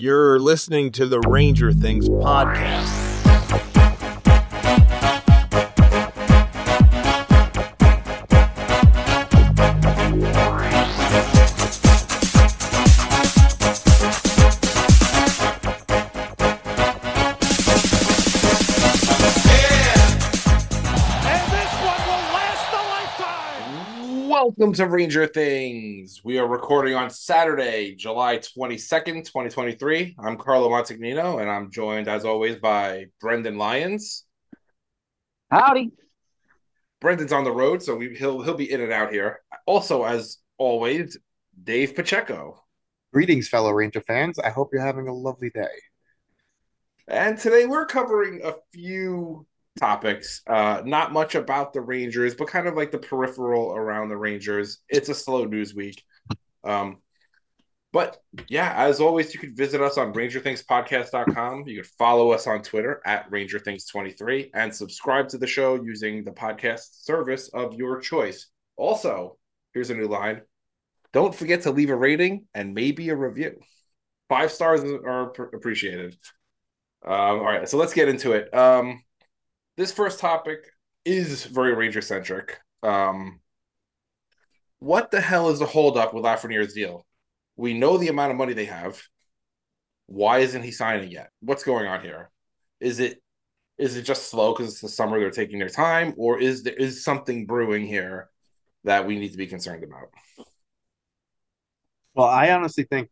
You're listening to the Ranger Things podcast. Welcome to Ranger Things. We are recording on Saturday, July 22nd, 2023. I'm Carlo Montagnino, and I'm joined, as always, by Brendan Lyons. Howdy. Brendan's on the road, so we, he'll he'll be in and out here. Also, as always, Dave Pacheco. Greetings, fellow Ranger fans. I hope you're having a lovely day. And today we're covering a few topics. Uh, not much about the Rangers, but kind of like the peripheral around the Rangers. It's a slow news week. Um, but yeah, as always, you could visit us on rangerthingspodcast.com. You could follow us on Twitter at rangerthings23 and subscribe to the show using the podcast service of your choice. Also, here's a new line. Don't forget to leave a rating and maybe a review. Five stars are pr- appreciated. Um, all right, so let's get into it. Um, this first topic is very Ranger centric. Um, what the hell is the holdup with Lafreniere's deal? We know the amount of money they have. Why isn't he signing yet? What's going on here? Is it is it just slow because it's the summer they're taking their time, or is there is something brewing here that we need to be concerned about? Well, I honestly think,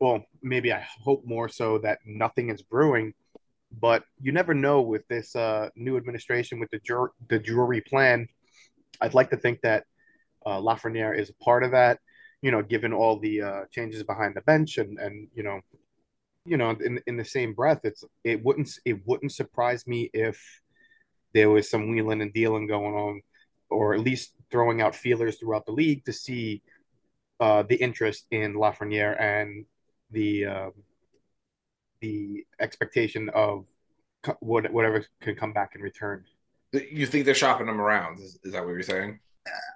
well, maybe I hope more so that nothing is brewing, but you never know with this uh, new administration with the jur- the Drury plan. I'd like to think that uh, Lafreniere is a part of that. You know, given all the uh, changes behind the bench, and and you know, you know, in in the same breath, it's it wouldn't it wouldn't surprise me if there was some wheeling and dealing going on, or at least throwing out feelers throughout the league to see uh, the interest in Lafreniere and the uh, the expectation of what whatever can come back in return. You think they're shopping him around? Is, is that what you're saying?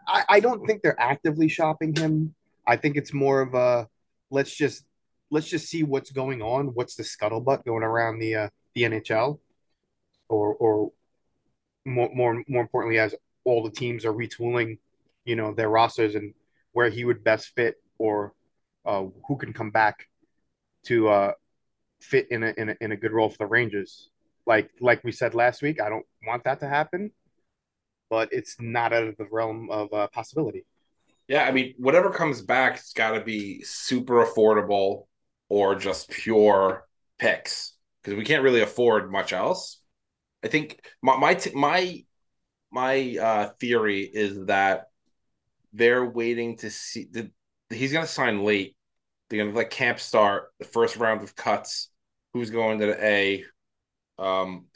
I, I don't think they're actively shopping him. I think it's more of a let's just let's just see what's going on. What's the scuttlebutt going around the uh, the NHL, or or more more more importantly, as all the teams are retooling, you know, their rosters and where he would best fit, or uh, who can come back to uh, fit in a, in a in a good role for the Rangers. Like like we said last week, I don't want that to happen, but it's not out of the realm of uh, possibility. Yeah, I mean, whatever comes back, it's got to be super affordable or just pure picks because we can't really afford much else. I think my my t- my my uh, theory is that they're waiting to see that he's going to sign late. They're to let camp start the first round of cuts. Who's going to the A? Um,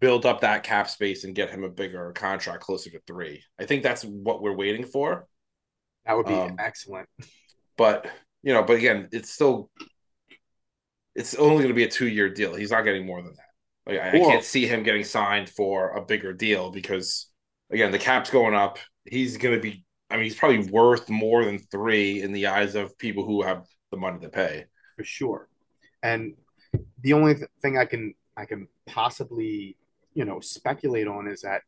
build up that cap space and get him a bigger contract closer to three. I think that's what we're waiting for. That would be Um, excellent. but you know, but again, it's still it's only going to be a two year deal. He's not getting more than that. Like, I, I can't see him getting signed for a bigger deal because again, the cap's going up. He's going to be. I mean, he's probably worth more than three in the eyes of people who have the money to pay. for sure. And the only th- thing I can I can possibly you know speculate on is that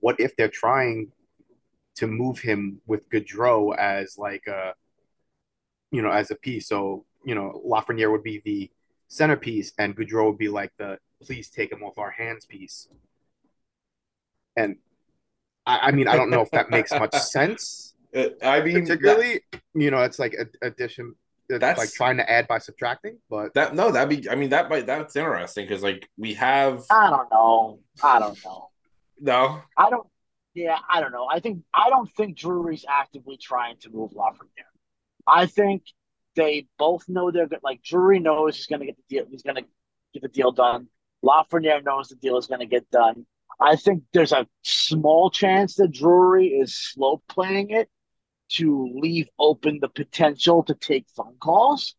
what if they're trying to move him with Goodrow as like a you know as a piece. So you know Lafreniere would be the centerpiece, and Goodrow would be like the please take him off our hands piece. And I, I mean I don't know if that makes much sense. Uh, I mean, Particularly, you know, it's like a- addition. It's That's- like trying to add by subtracting, but that, that no, that'd be. I mean, that might that's interesting because like we have I don't know. I don't know. no. I don't. Yeah, I don't know. I think I don't think Drury's actively trying to move Lafreniere. I think they both know they're good. Like Drury knows he's going to get the deal. He's going to get the deal done. Lafreniere knows the deal is going to get done. I think there's a small chance that Drury is slow playing it to leave open the potential to take phone calls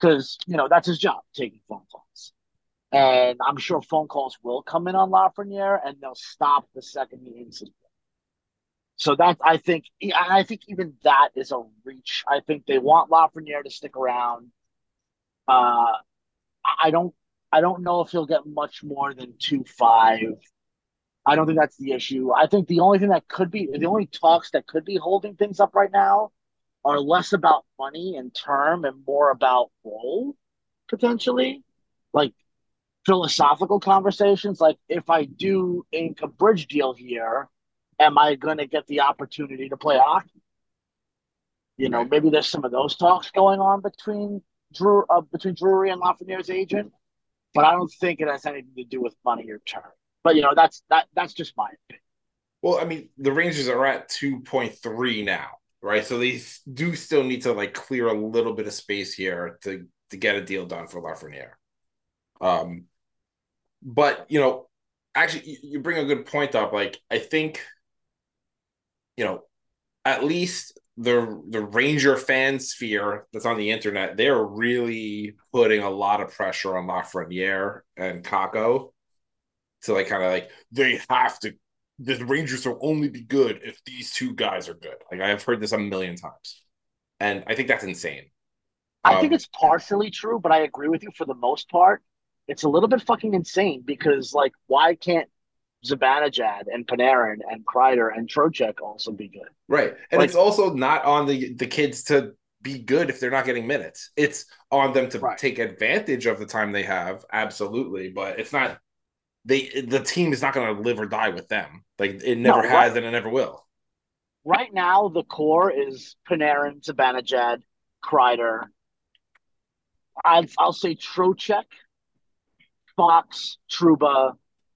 because you know that's his job, taking phone calls. And I'm sure phone calls will come in on Lafreniere, and they'll stop the second he hits it. So that I think, I think even that is a reach. I think they want Lafreniere to stick around. Uh, I don't I don't know if he'll get much more than two five. I don't think that's the issue. I think the only thing that could be the only talks that could be holding things up right now are less about money and term and more about role potentially, like philosophical conversations. Like if I do ink a bridge deal here, am I going to get the opportunity to play hockey? You know, maybe there's some of those talks going on between Drew uh, between Drury and Lafreniere's agent, but I don't think it has anything to do with money or term. But you know, that's that that's just my opinion. Well, I mean, the Rangers are at 2.3 now, right? So they do still need to like clear a little bit of space here to to get a deal done for Lafreniere. Um, but you know, actually, you, you bring a good point up. Like, I think, you know, at least the the Ranger fan sphere that's on the internet, they're really putting a lot of pressure on Lafreniere and Kakko to like kind of like they have to the Rangers will only be good if these two guys are good. Like I've heard this a million times, and I think that's insane. I think Um, it's partially true, but I agree with you for the most part. It's a little bit fucking insane because like why can't Zibanejad and Panarin and Kreider and Trocheck also be good? Right, and Like- it's also not on the the kids to be good if they're not getting minutes. It's on them to Right. take advantage of the time they have, absolutely. But it's not they the team is not going to live or die with them. Like it never No, has right. and it never will. Right now, the core is Panarin, Zibanejad, Kreider. I'd, I'll say Trocheck, Fox, Trouba,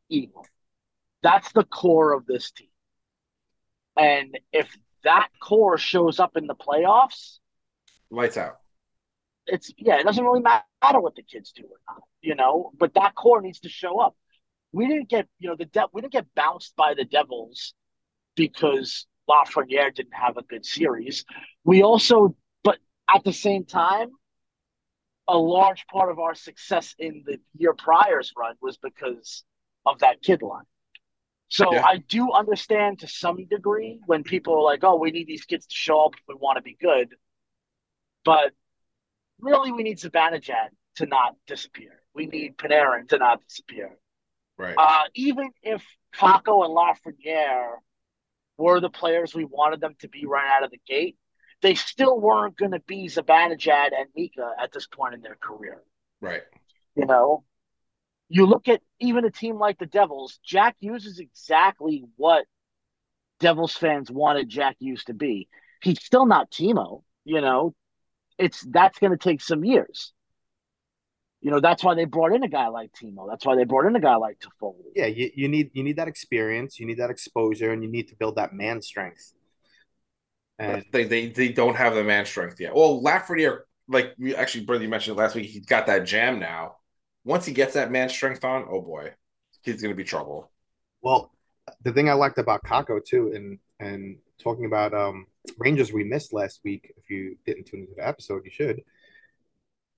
Eagle. That's the core of this team. And if that core shows up in the playoffs, Lights out. it's yeah, it doesn't really matter what the kids do or not, you know. But that core needs to show up. We didn't get, you know, the de- we didn't get bounced by the Devils because Lafreniere didn't have a good series. We also, but at the same time, a large part of our success in the year prior's run was because of that kid line. So Yeah. I do understand to some degree when people are like, "Oh, we need these kids to show up if we want to be good," but really, we need Zibanejad to not disappear. We need Panarin to not disappear. Right. Uh, even if Kakko and Lafreniere were the players we wanted them to be right out of the gate, they still weren't going to be Zibanejad and Mika at this point in their career. right. You know, you look at even a team like the Devils. Jack Hughes is exactly what Devils fans wanted Jack Hughes to be. He's still not Timo. You know, it's that's going to take some years. You know, that's why they brought in a guy like Timo. That's why they brought in a guy like Toffoli. Yeah, you, you need you need that experience, you need that exposure, and you need to build that man strength. And they, they they don't have the man strength yet. Well, Lafreniere, like we actually, brother, you mentioned last week, he's got that jam now. Once he gets that man strength on, oh boy, he's gonna be trouble. well, the thing I liked about Kakko too, and and talking about um Rangers we missed last week. If you didn't tune into the episode, you should.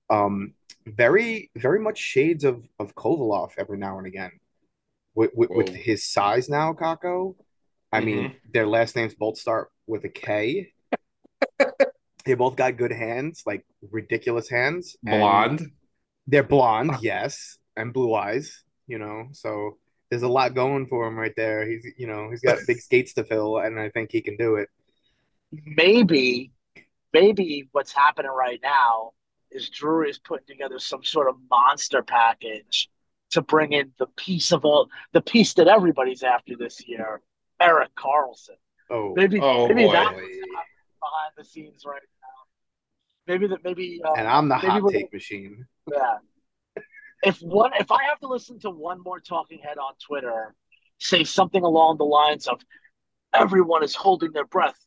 Um, very very much shades of of Kovalev every now and again, with with, with his size now, Kakko. I mean, their last names both start with a K. they both got good hands, like ridiculous hands. and- Blonde. They're blonde, yes, and blue eyes. You know, so there's a lot going for him right there. He's, you know, he's got big skates to fill, and I think he can do it. maybe, maybe what's happening right now is Drury is putting together some sort of monster package to bring in the piece of all the piece that everybody's after this year, Erik Karlsson. Oh, Maybe, Oh, maybe boy. that's behind the scenes right now. Maybe that, maybe, uh, and I'm the hot take machine. yeah. If one, if I have to listen to one more talking head on Twitter say something along the lines of, "Everyone is holding their breath,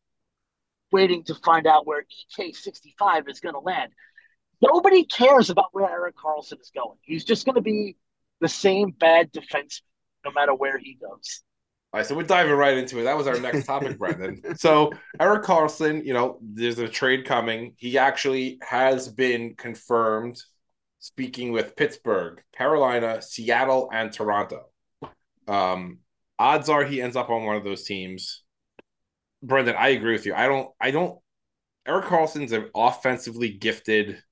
waiting to find out where EK sixty five is going to land," nobody cares about where Erik Karlsson is going. He's just going to be the same bad defense no matter where he goes. All right, so we're diving right into it. That was our next topic, Brendan. So Erik Karlsson, you know, there's a trade coming. He actually has been confirmed speaking with Pittsburgh, Carolina, Seattle, and Toronto. Um, odds are he ends up on one of those teams. Brendan, I agree with you. I don't I don't Erik Karlsson's an offensively gifted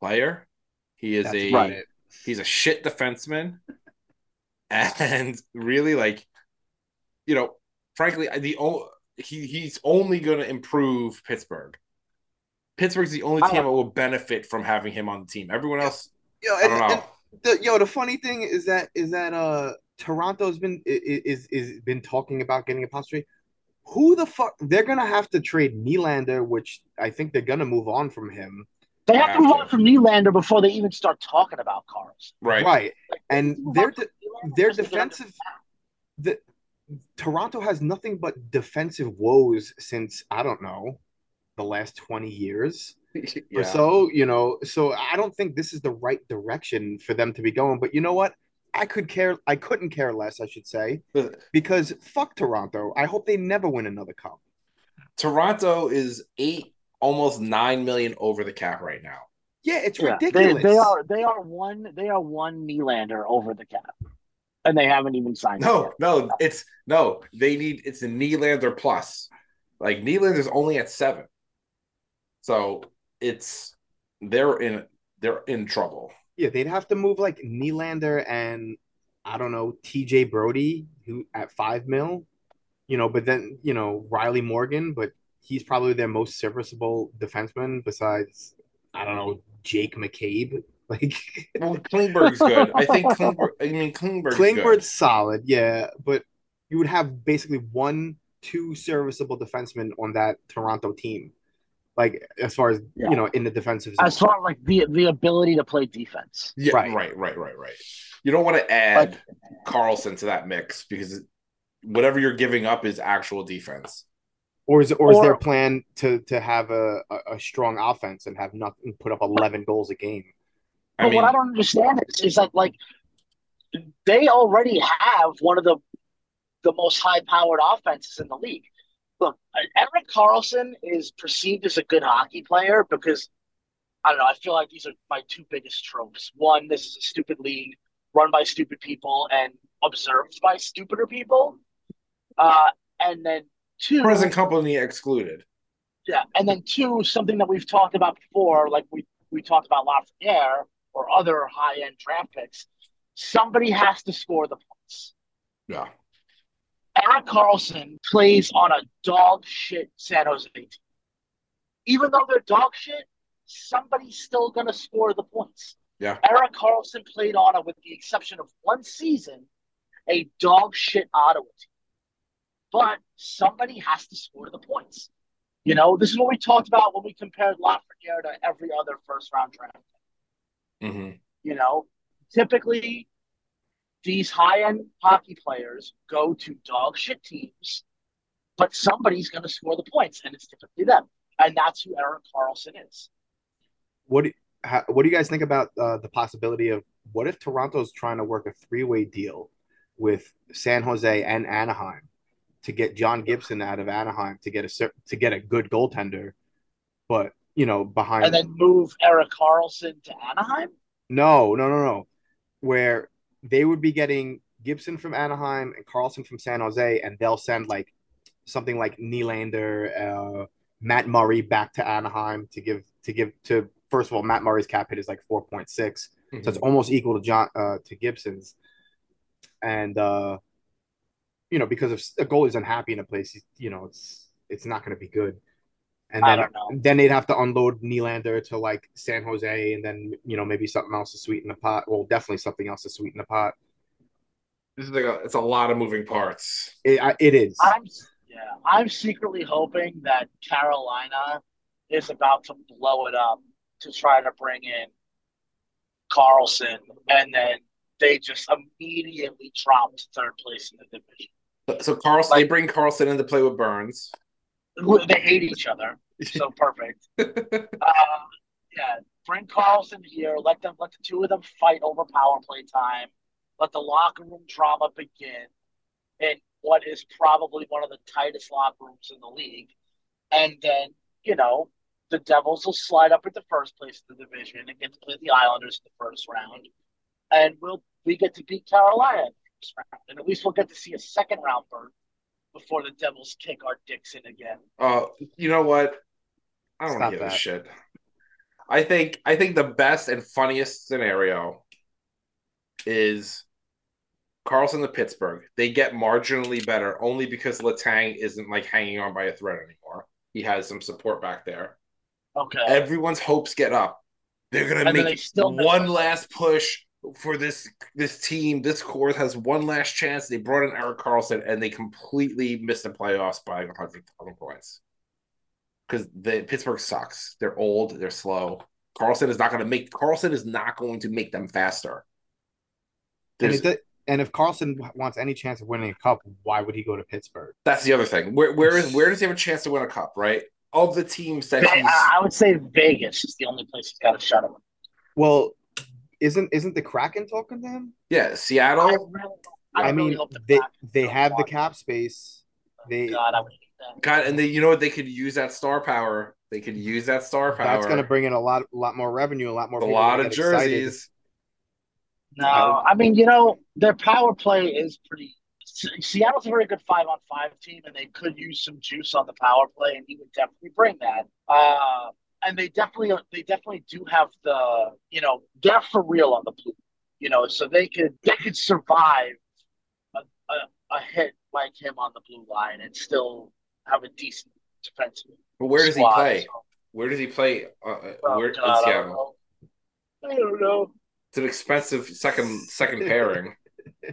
player. He is That's a right. he's a shit defenseman, and really like, you know, frankly, the o- he he's only going to improve Pittsburgh. Pittsburgh's the only team that will benefit from having him on the team. Everyone else, Yo, I don't and- know. and the, yo, the funny thing is that is that uh Toronto's been is is been talking about getting a Pastry. Who the fuck? They're gonna have to trade Nylander, which I think they're gonna move on from him. They have to Have move on from Nylander before they even start talking about Karlsson. right? Right. And Move their de- their just to get under- defensive the Toronto has nothing but defensive woes since I don't know the last 20 years or so, you know. So I don't think this is the right direction for them to be going. But you know what? I could care I couldn't care less, I should say, because fuck Toronto. I hope they never win another cup. Toronto is eight, almost nine million over the cap right now. Yeah, it's Yeah, ridiculous. they are they are one they are one Nylander over the cap, and they haven't even signed. No, yet. no, it's no. They need it's a Nylander plus. Like Nylander's only at seven, so it's they're in they're in trouble. Yeah, they'd have to move like Nylander and I don't know TJ Brodie who at five mil, you know. But then you know Riley Morgan, but he's probably their most serviceable defenseman besides I don't know Jake McCabe. Like Well, Klingberg's good. I think Klingberg. I mean Klingberg's good. Klingberg's solid, yeah, but you would have basically one, two serviceable defensemen on that Toronto team. Like as far as Yeah. you know, in the defensive zone. As far as like the the ability to play defense. Yeah, Right. right, right, right, right. You don't want to add Karlsson to that mix because whatever you're giving up is actual defense. Or is or is their plan to to have a, a, a strong offense and have nothing put up eleven goals a game? I But mean, what I don't understand is, is that like they already have one of the the most high powered offenses in the league. Look, Erik Karlsson is perceived as a good hockey player because I don't know. I feel like these are my two biggest tropes. One, this is a stupid league run by stupid people and observed by stupider people. Uh, and then two, present company excluded. yeah, and then two, something that we've talked about before, like we we talked about Lafreniere or other high end draft picks. Somebody has to score the points. Yeah. Erik Karlsson plays on a dog shit San Jose team. Even though they're dog shit, somebody's still gonna score the points. Yeah. Erik Karlsson played on a, with the exception of one season, a dog shit Ottawa team. But somebody has to score the points. You know, this is what we talked about when we compared Lafreniere to every other first round draft. hmm You know, typically these high end hockey players go to dog shit teams, but somebody's going to score the points, and it's typically them. And that's who Erik Karlsson is. What do, how, what do you guys think about uh, the possibility of what if Toronto's trying to work a three way deal with San Jose and Anaheim to get John Gibson out of Anaheim to get a to get a good goaltender, but you know behind And then move Erik Karlsson to Anaheim. no no no no where they would be getting Gibson from Anaheim and Karlsson from San Jose, and they'll send like something like Nylander, uh, Matt Murray back to Anaheim to give to give to first of all Matt Murray's cap hit is like four point six, so Mm-hmm. it's almost equal to John uh, to Gibson's, and uh, you know because if a goalie's unhappy in a place, you know it's it's not going to be good. And then, then they'd have to unload Nylander to like San Jose, and then you know maybe something else to sweeten the pot. Well, definitely something else to sweeten the pot. This is like a, it's a lot of moving parts. It, I- it is. I'm yeah, I'm secretly hoping that Carolina is about to blow it up to try to bring in Karlsson, and then they just immediately drop to third place in the division. So Karlsson, they bring Karlsson in to play with Burns. They hate each other, so perfect. Uh, yeah, bring Karlsson here. Let them let the two of them fight over power play time. Let the locker room drama begin in what is probably one of the tightest locker rooms in the league. And then, you know, the Devils will slide up at the first place in the division and get to play the Islanders in the first round. And we'll we get to beat Carolina first round. And at least we'll get to see a second round berth before the Devils kick our dicks in again. Uh, you know what? I don't Stop give a shit. I think I think the best and funniest scenario is Karlsson to Pittsburgh. They get marginally better only because Letang isn't like hanging on by a thread anymore. He has some support back there. Okay. Everyone's hopes get up. They're gonna And then they make still one last push for this this team. This core has one last chance. They brought in Erik Karlsson and they completely missed the playoffs by 100 points because the Pittsburgh sucks. They're old. They're slow. Karlsson is not going to make. Karlsson is not going to make them faster. And, it, and if Karlsson wants any chance of winning a cup, why would he go to Pittsburgh? that's the other thing. Where where is where does he have a chance to win a cup? Right? Of the teams that Ve- he's I I would say Vegas is the only place he's got a shot at. winning. Well, isn't isn't the Kraken talking to him? yeah I Seattle. really, I, I, mean, hope the they they have the want cap space. They God, I would that. God, and they, you know what? They could use that star power. They could use that star power. that's going to bring in a lot a lot more revenue, a lot more a people lot of get excited. jerseys. No, I mean, you know, their power play is pretty. Seattle's a very good five on five team, and they could use some juice on the power play, and he would definitely bring that. Uh, and they definitely, they definitely do have the, you know, they're for real on the blue, you know, so they could, they could survive a, a, a hit like him on the blue line and still have a decent defensive. But where does he play? so- Where does he play? Uh, uh, where in God, I don't Seattle? I don't know. It's an expensive second second pairing.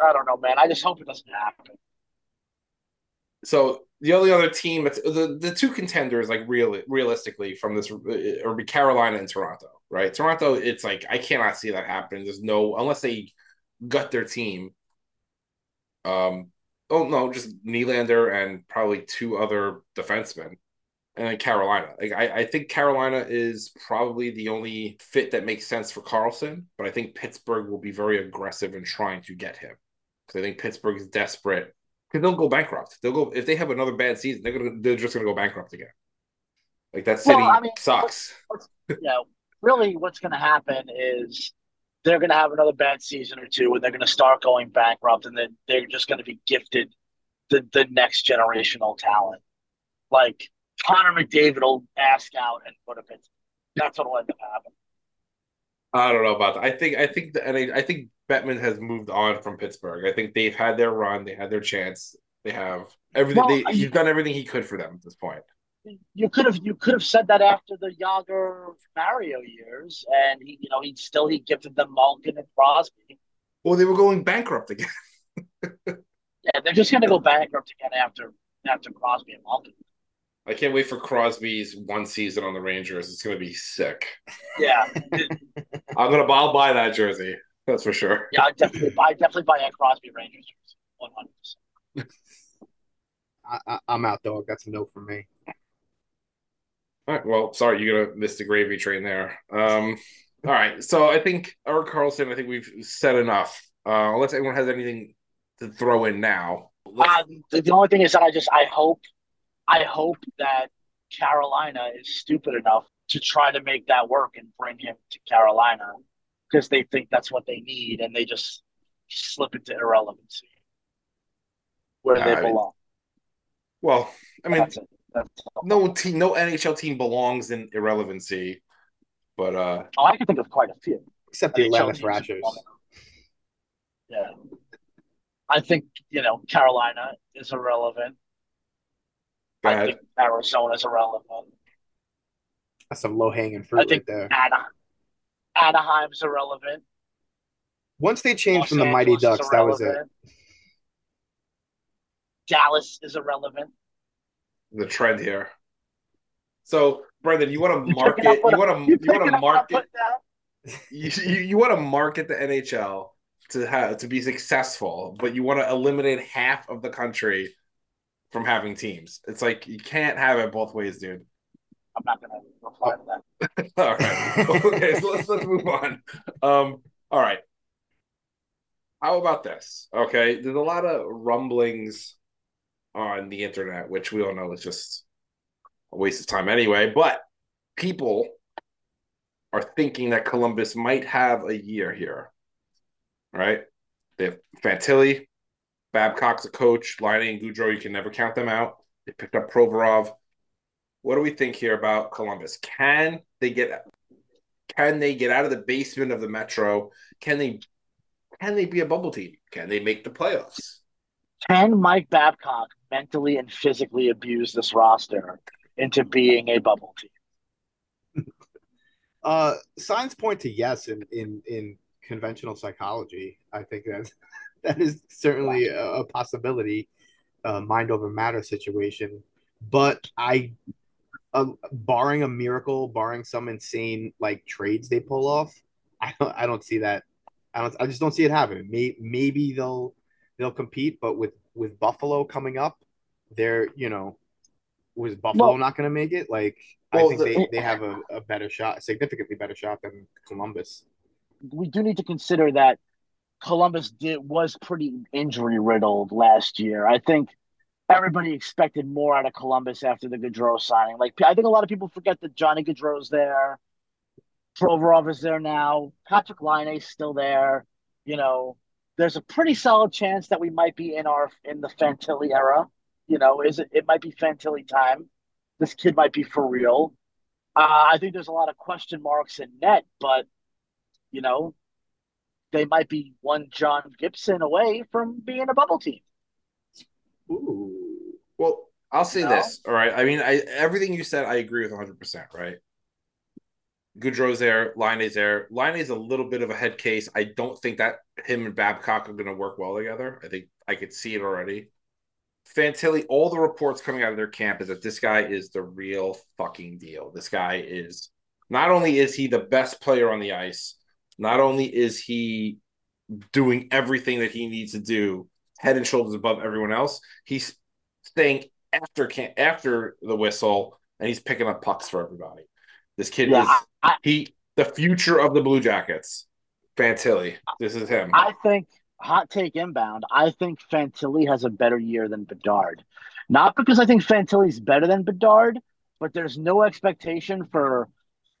I don't know, man. I just hope it doesn't happen. So the only other team that's the, the two contenders, like real realistically from this, uh, or be Carolina and Toronto, right? Toronto, it's like I cannot see that happening. There's no unless they gut their team. Um. Oh no, just Nylander and probably two other defensemen, and then Carolina. Like I, I think Carolina is probably the only fit that makes sense for Karlsson, but I think Pittsburgh will be very aggressive in trying to get him because I think Pittsburgh is desperate because they'll go bankrupt. They'll go if they have another bad season. They're gonna they're just gonna go bankrupt again. Like that city Well, I mean, sucks. you know, really what's going to happen is they're going to have another bad season or two, and they're going to start going bankrupt, and then they're just going to be gifted the the next generational talent. Like Connor McDavid will ask out and put a Pittsburgh. That's what will end up happening. I don't know about that. I think I think the I think Bettman has moved on from Pittsburgh. I think they've had their run. They had their chance. They have everything. Well, they, he's done everything he could for them at this point. You could have you could have said that after the Jagr Mario years, and he you know he still he gifted them Malkin and Crosby. Well, they were going bankrupt again. Yeah, they're just going to go bankrupt again after after Crosby and Malkin. I can't wait for Crosby's one season on the Rangers. It's going to be sick. Yeah, I'm gonna. I'll buy that jersey. That's for sure. yeah, I definitely buy definitely buy a Crosby Rangers one hundred percent. I, I, I'm out, dog. That's a no for me. All right. Well, sorry, you're gonna miss the gravy train there. Um. All right. So I think Erik Karlsson. I think we've said enough. Uh, unless anyone has anything to throw in now. Let's- Uh, the, the only thing is that I just I hope I hope that Carolina is stupid enough to try to make that work and bring him to Carolina because they think that's what they need and they just slip into irrelevancy where they Uh, belong. well, I mean, that's. That's no team, no NHL team belongs in irrelevancy. But uh, Oh, I can think of quite a few. Except the NHL Atlanta teams Thrashers. Yeah. I think, you know, Carolina is irrelevant. go I ahead. think Arizona's irrelevant. That's some low hanging I fruit right there. Ana- Anaheim's irrelevant. Once they changed Los from the Mighty Angeles is Ducks, that was it. Dallas is irrelevant. the trend here. So, Brendan, you want to market? picking up what You want to you you want to up what I'm market? You you, you want to market the NHL to have to be successful, but you want to eliminate half of the country from having teams. It's like you can't have it both ways, dude. I'm not going to reply to that. All right. okay, so let's let's move on. Um, all right. How about this? Okay, there's a lot of rumblings on the internet, which we all know is just a waste of time anyway. But people are thinking that Columbus might have a year here. Right? They have Fantilli, Babcock's a coach, Laine and Gaudreau, you can never count them out. They picked up Provorov. What do we think here about Columbus? Can they get can they get out of the basement of the Metro? Can they can they be a bubble team? Can they make the playoffs? Can Mike Babcock mentally and physically abuse this roster into being a bubble team? Uh, signs point to yes in in in conventional psychology. I think that that is certainly a, a possibility, uh, mind over matter situation. But I, uh, barring a miracle, barring some insane like trades they pull off, I don't I don't see that. I don't. I just don't see it happening. Maybe, maybe they'll they'll compete, but with with Buffalo coming up, they're you know, was Buffalo Well- not going to make it? Like I think the- they, they have a, a better shot, significantly better shot than Columbus. we do need to consider that Columbus did was pretty injury riddled last year. I think everybody expected more out of Columbus after the Gaudreau signing. Like I think a lot of people forget that Johnny Gaudreau's there, Provorov is there now, Patrik Laine's still there. You know, there's a pretty solid chance that we might be in our in the Fantilli era. You know, is it? It might be Fantilli time. This kid might be for real. Uh, I think there's a lot of question marks in net, but you know, they might be one John Gibson away from being a bubble team. Ooh. Well, I'll say No. this. All right. I mean, I everything you said, I agree with 100. percent Right. Gaudreau's there. Laine's there. Laine's a little bit of a head case. I don't think that him and Babcock are going to work well together. I think I could see it already. Fantilli, all the reports coming out of their camp is that this guy is the real fucking deal. This guy is not only is he the best player on the ice, not only is he doing everything that he needs to do, head and shoulders above everyone else, he's staying after can after the whistle and he's picking up pucks for everybody. This kid Yeah, is I- he the future of the Blue Jackets. Fantilli. This is him. I think hot take inbound. I think Fantilli has a better year than Bedard. Not because I think Fantilli's better than Bedard, but there's no expectation for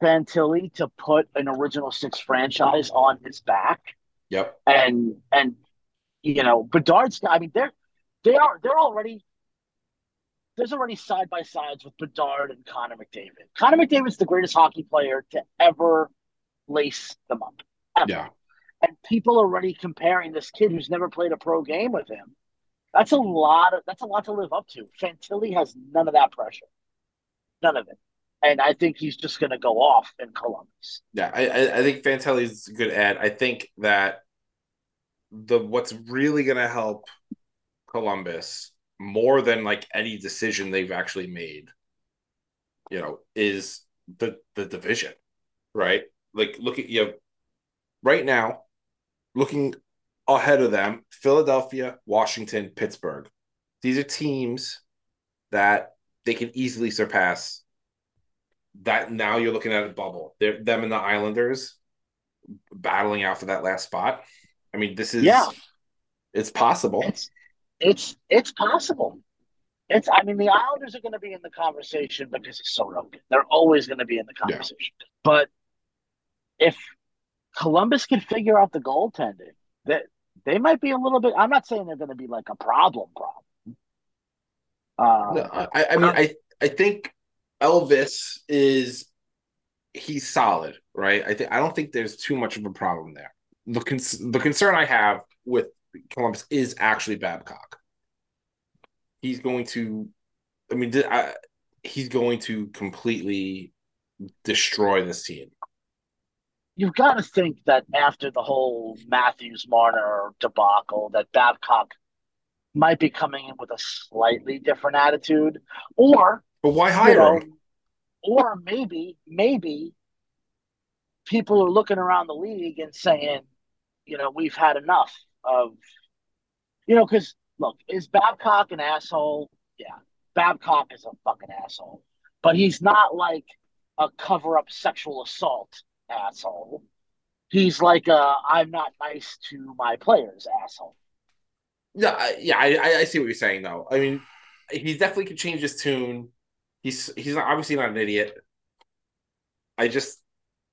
Fantilli to put an original six franchise on his back. yep. and and you know Bedard's I mean they're they are they're already there's already side by sides with Bedard and Connor McDavid. Connor McDavid's the greatest hockey player to ever lace them up. Ever. Yeah. And people are already comparing this kid who's never played a pro game with him. That's a lot of that's a lot to live up to. Fantilli has none of that pressure. None of it. And I think he's just gonna go off in Columbus. Yeah, I, I, I think Fantilli's a good ad. I think that the what's really going to help Columbus more than like any decision they've actually made, you know, is the the division, right? Like look at you know, right now, looking ahead of them, Philadelphia, Washington, Pittsburgh. These are teams that they can easily surpass that now you're looking at a bubble. They're them and the Islanders battling out for that last spot. I mean, this is Yeah. it's possible. It's it's it's possible. It's I mean the Islanders are going to be in the conversation because it's so Sorokin. They're always going to be in the conversation. But if Columbus can figure out the goaltending, that they might be a little bit. I'm not saying they're going to be like a problem problem. Uh, No, I, I mean, I I think Elvis is he's solid, right? I think I don't think there's too much of a problem there. The con- the concern I have with Columbus is actually Babcock. He's going to, I mean, I, he's going to completely destroy this team. you've got to think that after the whole Matthews Marner debacle, that Babcock might be coming in with a slightly different attitude, or But why you hire know, him? or maybe maybe people are looking around the league and saying, you know, we've had enough of, you know, because look, is Babcock an asshole? Yeah, Babcock is a fucking asshole, but he's not like a cover-up sexual assault asshole. He's like a I'm not nice to my players asshole. Yeah, I, yeah, I, I- I see what you're saying though. I mean, he definitely could change his tune. He's he's not, obviously not an idiot. I just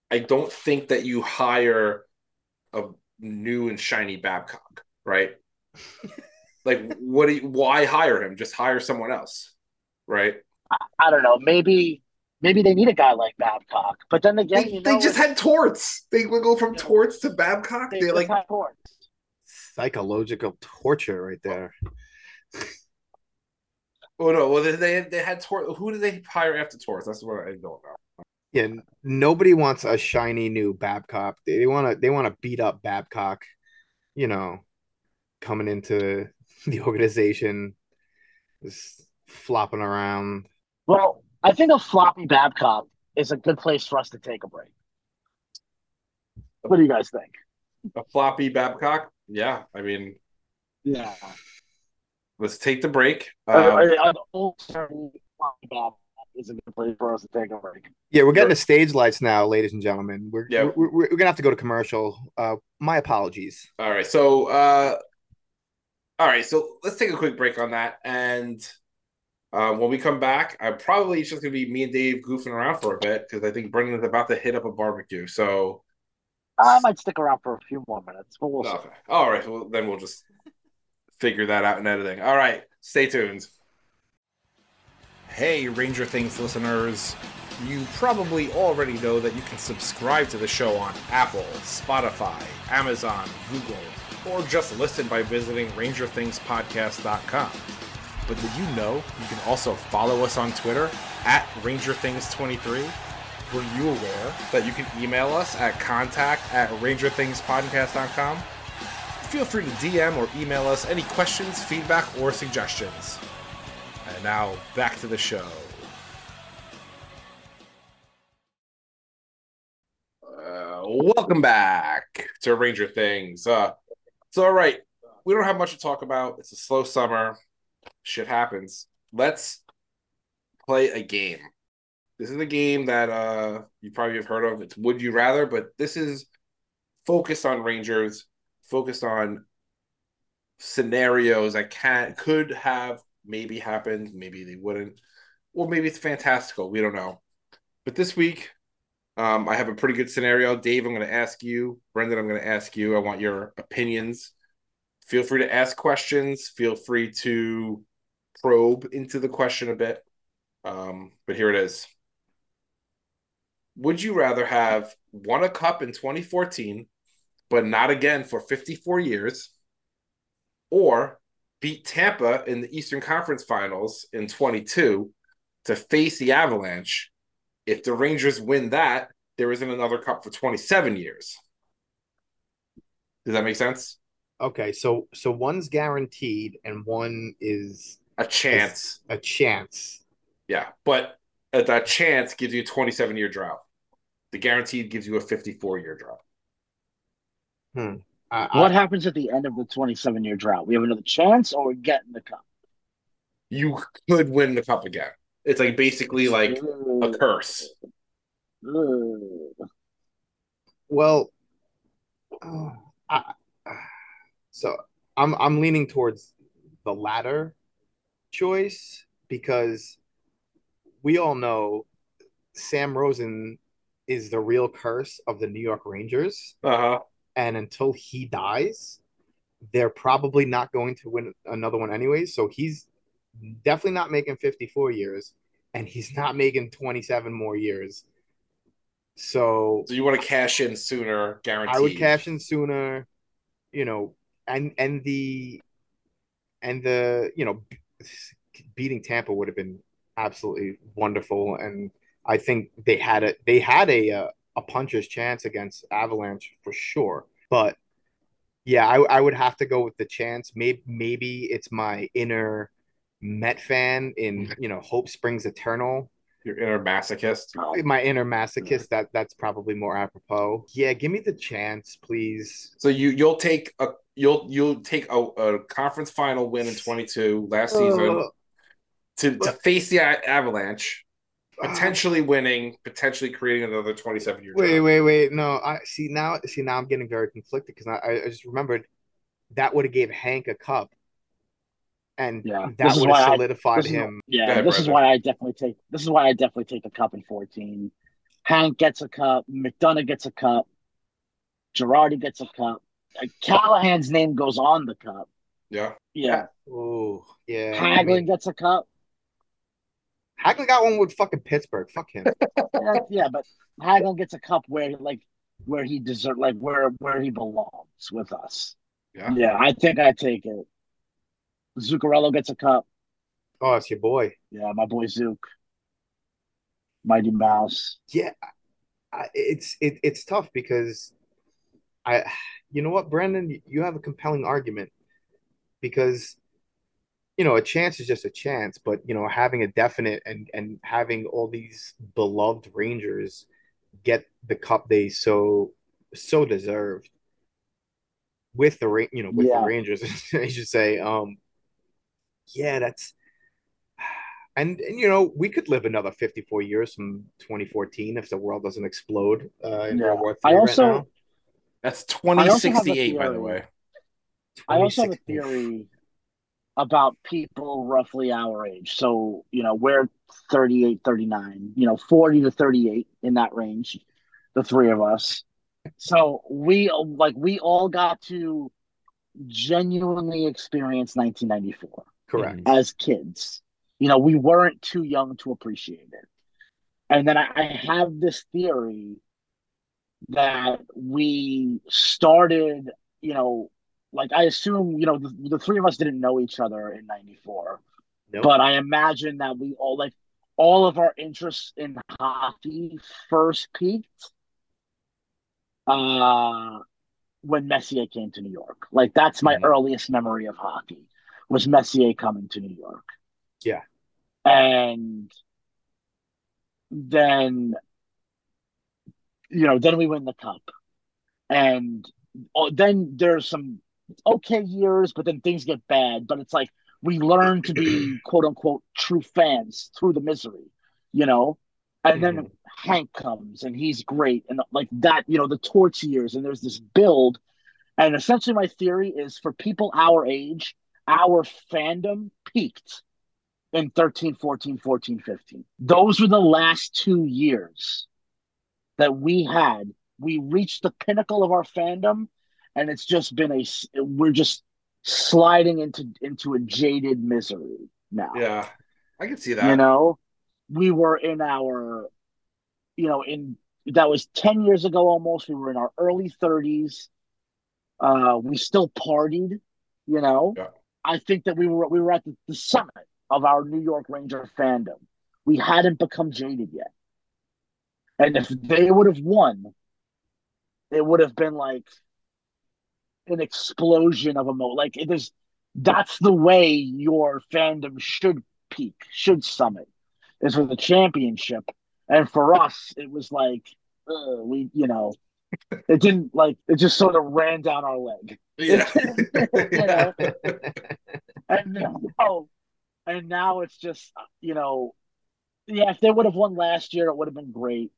I don't think that you hire a new and shiny Babcock, right? like, what? Do you, why hire him? Just hire someone else, right? I don't know. Maybe maybe they need a guy like Babcock. But then again, They, you they just had Torts. They would go from Yeah. Torts to Babcock. they They just like had Torts. Psychological torture right there. oh no, well they they, they had Torts. Who did they hire after Torts? That's what I don't know. Yeah, nobody wants a shiny new Babcock. They want to they want to beat up Babcock, you know, coming into the organization, just flopping around. Well, I think a floppy Babcock is a good place for us to take a break. What do you guys think? A floppy Babcock. Yeah, I mean, Yeah. let's take the break. Uh, Um, an old term floppy Babcock is a good place for us to take a break. Yeah, we're getting Sure. to stage lights now, ladies and gentlemen. We're Yeah. we're, we're, we're gonna have to go to commercial. Uh, my apologies. All right, so uh, all right, so let's take a quick break on that, and uh, when we come back, I'm probably it's just gonna be me and Dave goofing around for a bit because I think Brendan's about to hit up a barbecue. So, I might stick around for a few more minutes, but we'll see. okay, all right, well then we'll just figure that out in editing. All right, stay tuned. Hey, Ranger Things listeners. You probably already know that you can subscribe to the show on Apple, Spotify, Amazon, Google, or just listen by visiting RangerThingsPodcast.com. But did you know you can also follow us on Twitter at RangerThings23? Were you aware that you can email us at contact at RangerThingsPodcast.com? Feel free to DM or email us any questions, feedback, or suggestions. And now back to the show. Uh, welcome back to Ranger Things. Uh, all right. We don't have much to talk about. It's a slow summer. Shit happens. Let's play a game. This is a game that uh, you probably have heard of. It's Would You Rather, but this is focused on Rangers, focused on scenarios that can could have maybe happened, maybe they wouldn't, or maybe it's fantastical. We don't know. But this week, um, I have a pretty good scenario. Dave, I'm going to ask you. Brendan, I'm going to ask you. I want your opinions. Feel free to ask questions. Feel free to probe into the question a bit. Um, but here it is. Would you rather have won a cup in 2014, but not again for 54 years, or beat Tampa in the Eastern Conference Finals in 22 to face the Avalanche? If the Rangers win that, there isn't another cup for 27 years. Does that make sense? Okay, so so one's guaranteed and one is A chance. a chance. Yeah. But uh, that chance gives you a 27 year drought. The guaranteed gives you a 54 year drought. I, What I- happens at the end of the 27 year drought? We have another chance or we're getting the cup? You could win the cup again. It's like basically like a curse. well, uh, I, so I'm I'm leaning towards the latter choice because we all know Sam Rosen is the real curse of the New York Rangers. Uh huh. And until he dies, they're probably not going to win another one anyway. So he's definitely not making 54 years, and he's not making 27 more years. So So you want to cash in sooner, guaranteed. I would cash in sooner, you know, and and the and the you know beating Tampa would have been absolutely wonderful, and I think they had a they had a a, a puncher's chance against Avalanche for sure, but yeah, I I would have to go with the chance. Maybe maybe it's my inner Met fan in you know Hope Springs Eternal. Your inner masochist. my inner masochist that that's probably more apropos. Yeah give me the chance please. So you you'll take a you'll you'll take a, a conference final win in 22 last season Uh, to to face the Avalanche, potentially winning, potentially creating another 27 year. wait wait wait no i see now see now i'm getting very conflicted because I, I just remembered that would have gave hank a cup and Yeah, that would have why I- solidified is- him Yeah, ahead, this is why I definitely take this is why I definitely take the cup in 14. Hank gets a cup, McDonagh gets a cup, Girardi gets a cup. Callahan's name goes on the cup. Yeah. Yeah. oh yeah I mean, gets a cup. Hagelin got one with fucking Pittsburgh. Fuck him. Yeah, but Hagelin gets a cup where like where he deserve like where where he belongs with us. Yeah. Yeah, I think I take it. Zuccarello gets a cup. Oh, it's your boy. Yeah, my boy Zook. Mighty Mouse. Yeah, it's it, it's tough because I, you know what, Brendan, you have a compelling argument because you know a chance is just a chance, but you know having a definite and and having all these beloved Rangers get the cup they so so deserved with the Ra- you know with Yeah. the Rangers, I should say. Um, yeah, that's. And, and you know we could live another 54 years from 2014 if the world doesn't explode uh, in Yeah. World War I III also- right now. That's I also have a 2068, by the way. I also have a 26 theory about people roughly our age. So, you know, we're 38, 39, you know, 40 to 38 in that range, the three of us. So we like we all got to genuinely experience 1994 Correct. as kids. You know, we weren't too young to appreciate it. And then I, I have this theory that we started, you know, like I assume, you know, the, the three of us didn't know each other in 94, Nope. but I imagine that we all, like, all of our interests in hockey first peaked uh, when Messier came to New York. Like, that's my Mhm. earliest memory of hockey was Messier coming to New York. Yeah. And then, you know, then we win the cup. And oh, then there's some okay years, but then things get bad. But it's like we learn to be quote unquote true fans through the misery, you know? And then mm-hmm. Hank comes and he's great. And like that, you know, the torch years, and there's this build. And essentially, my theory is for people our age, our fandom peaked in 13, 14, 14, 15. Those were the last two years that we had. We reached the pinnacle of our fandom, and it's just been a, we're just sliding into into a jaded misery now. Yeah, I can see that. You know, we were in our, you know, in that was 10 years ago almost. We were in our early 30s. Uh, we still partied, you know. Yeah. I think that we were we were at the, the summit of our New York Ranger fandom. We hadn't become jaded yet. And if they would have won, it would have been like an explosion of emo. Like it is that's the way your fandom should peak, should summit, is with a championship. And for us, it was like uh, we, you know, it didn't like it just sort of ran down our leg. Yeah. You know? And now, and now it's just you know, yeah. If they would have won last year, it would have been great.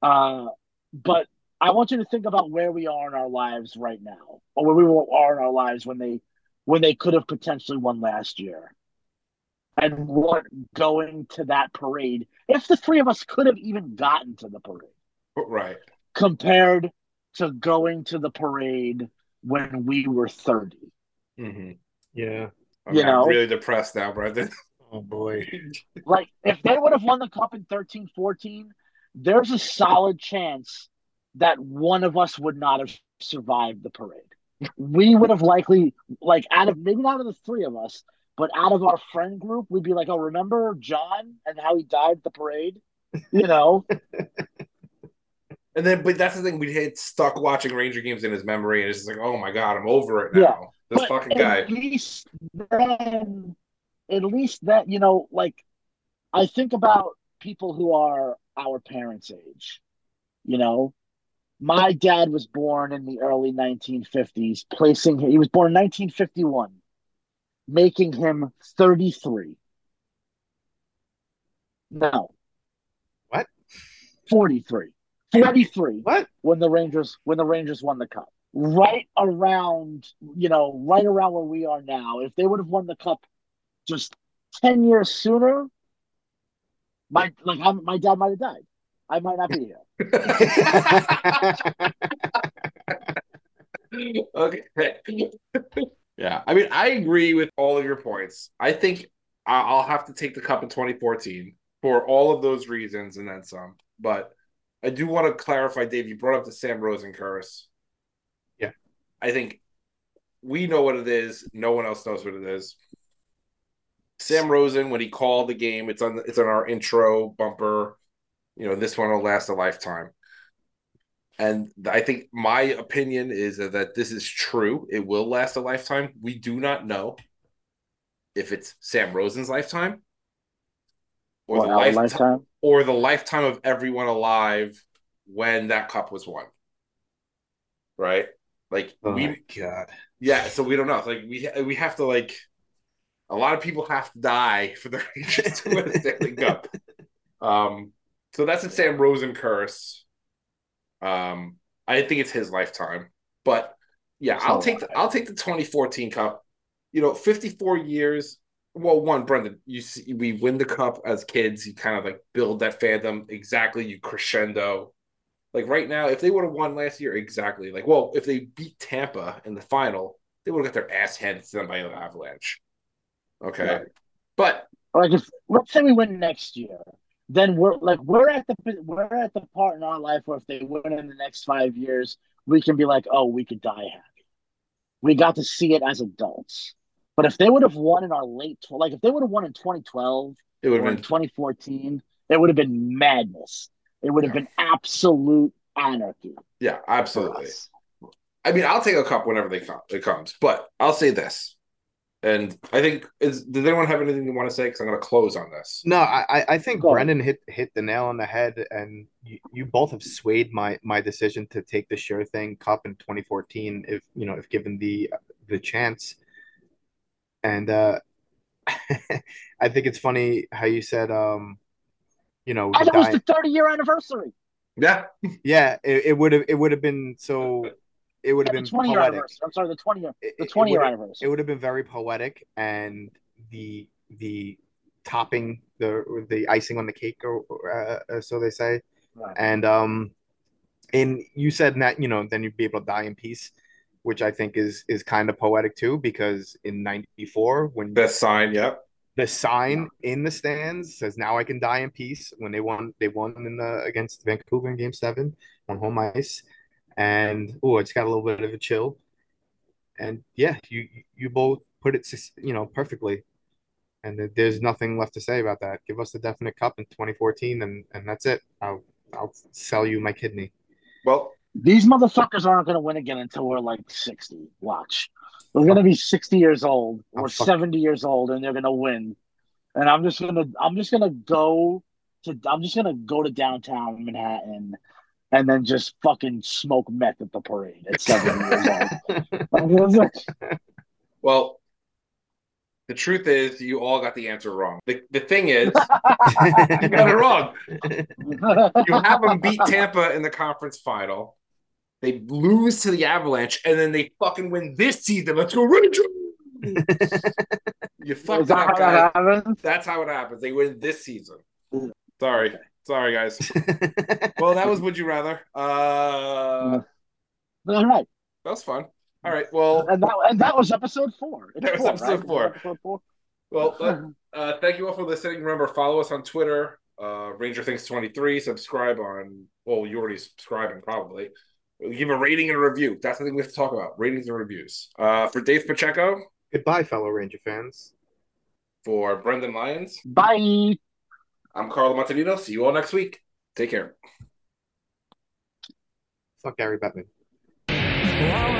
Uh, but I want you to think about where we are in our lives right now, or where we were, are in our lives when they when they could have potentially won last year, and what going to that parade. If the three of us could have even gotten to the parade, right. compared to going to the parade when we were thirty. hmm Yeah. I'm, You I'm know? really depressed now, brother. Oh boy. Like if they would have won the cup in 13 14, there's a solid chance that one of us would not have survived the parade. We would have likely like out of maybe not of the three of us, but out of our friend group, we'd be like, Oh, remember John and how he died at the parade? You know? And then, but that's the thing, we had stuck watching Ranger games in his memory, and it's just like, oh my god, I'm over it now. Yeah. This But fucking at guy. least then, at least that you know, like I think about people who are our parents' age. You know, my dad was born in the early 1950s, placing he was born in 1951, making him 33. No. What? 43. 43 What? when the Rangers when the Rangers won the cup. Right around, you know, right around where we are now. If they would have won the cup just 10 years sooner, my like I, my dad might have died. I might not be here. okay. yeah. I mean, I agree with all of your points. I think I- I'll have to take the cup in 2014 for all of those reasons and then some. But I do want to clarify, Dave. You brought up the Sam Rosen curse. Yeah. I think we know what it is. No one else knows what it is. Sam Rosen, when he called the game, it's on it's on our intro bumper. You know, this one will last a lifetime. And I think my opinion is that this is true. It will last a lifetime. We do not know if it's Sam Rosen's lifetime or the lifetime lifetime? or the lifetime of everyone alive when that cup was won. Right? Like Oh we god. yeah, so we don't know. Like we we have to like a lot of people have to die for the Rangers to win the Stanley Cup. Um, so that's a Sam Rosen curse. Um, I think it's his lifetime, but yeah, It's I'll take the I'll take the 2014 Cup. You know, 54 years. Well, one, Brendan, you see, we win the cup as kids. You kind of like build that fandom exactly. You crescendo. Like right now, if they would have won last year, exactly. Like, well, if they beat Tampa in the final, they would have got their ass handed to them by the Avalanche. Okay, Right. but Like if let's say we win next year, then we're like we're at the we're at the part in our life where if they win in the next five years, we can be like, oh, we could die happy. We got to see it as adults. But if they would have won in our late like if they would have won in 2012 it would have been 2014, it would have been madness. It would have Yeah. been absolute anarchy yeah, absolutely. I mean, I'll take a cup whenever they come. It comes, but I'll say this, and I think is. Does anyone have anything you want to say? Because I'm going to close on this. No, I, I- I think Go on. Brendan hit hit the nail on the head, and you, you both have swayed my my decision to take the sure thing cup in 2014 if you know if given the the chance. And uh, I think it's funny how you said, um, you know, And the it was the 30 year anniversary. Yeah, yeah, it, it would have it would have been so it would have The been 20 year poetic. anniversary. I'm sorry, the 20 year the 20 year anniversary. it would have been very poetic and the the topping the the icing on the cake or, or, uh, so they say Right. and um and you said that you know then you'd be able to die in peace which i think is is kind of poetic too because in 94 when best sign. Yep. the sign in the stands says now i can die in peace when they won they won in the against vancouver in game seven on home ice and oh it's got a little bit of a chill and yeah you you both put it you know perfectly and there's nothing left to say about that give us the definite cup in 2014 and and that's it i'll i'll sell you my kidney Well, These motherfuckers aren't going to win again until we're like 60. Watch. We're going to be 60 years old or I'm 70 years old and they're going to win. And I'm just going to I'm just going to go to I'm just going to go to downtown Manhattan and then just fucking smoke meth at the parade at 70 years old. well. The truth is, you all got the answer wrong. The, the thing is, you got it wrong. You have them beat Tampa in the conference final. They lose to the Avalanche, and then they fucking win this season. Let's go Rangers! you fucked that up, how that? That's how it happens. They win this season. Sorry. Sorry, guys. Well, that was Would You Rather. Uh, All right. that was fun. All right. Well, And that, and that was episode four. It's That was four, episode right? four. Episode four. well, uh, uh, thank you all for listening. Remember, follow us on Twitter, uh, Ranger Things 23. Subscribe on, well, you're already subscribing probably. Give a rating and a review. That's the thing we have to talk about ratings and reviews. Uh, for Dave Pacheco, goodbye fellow ranger fans for Brendan Lyons, Bye. I'm Carlo Montanino. See you all next week. Take care. Fuck Gary Bettman. Wow.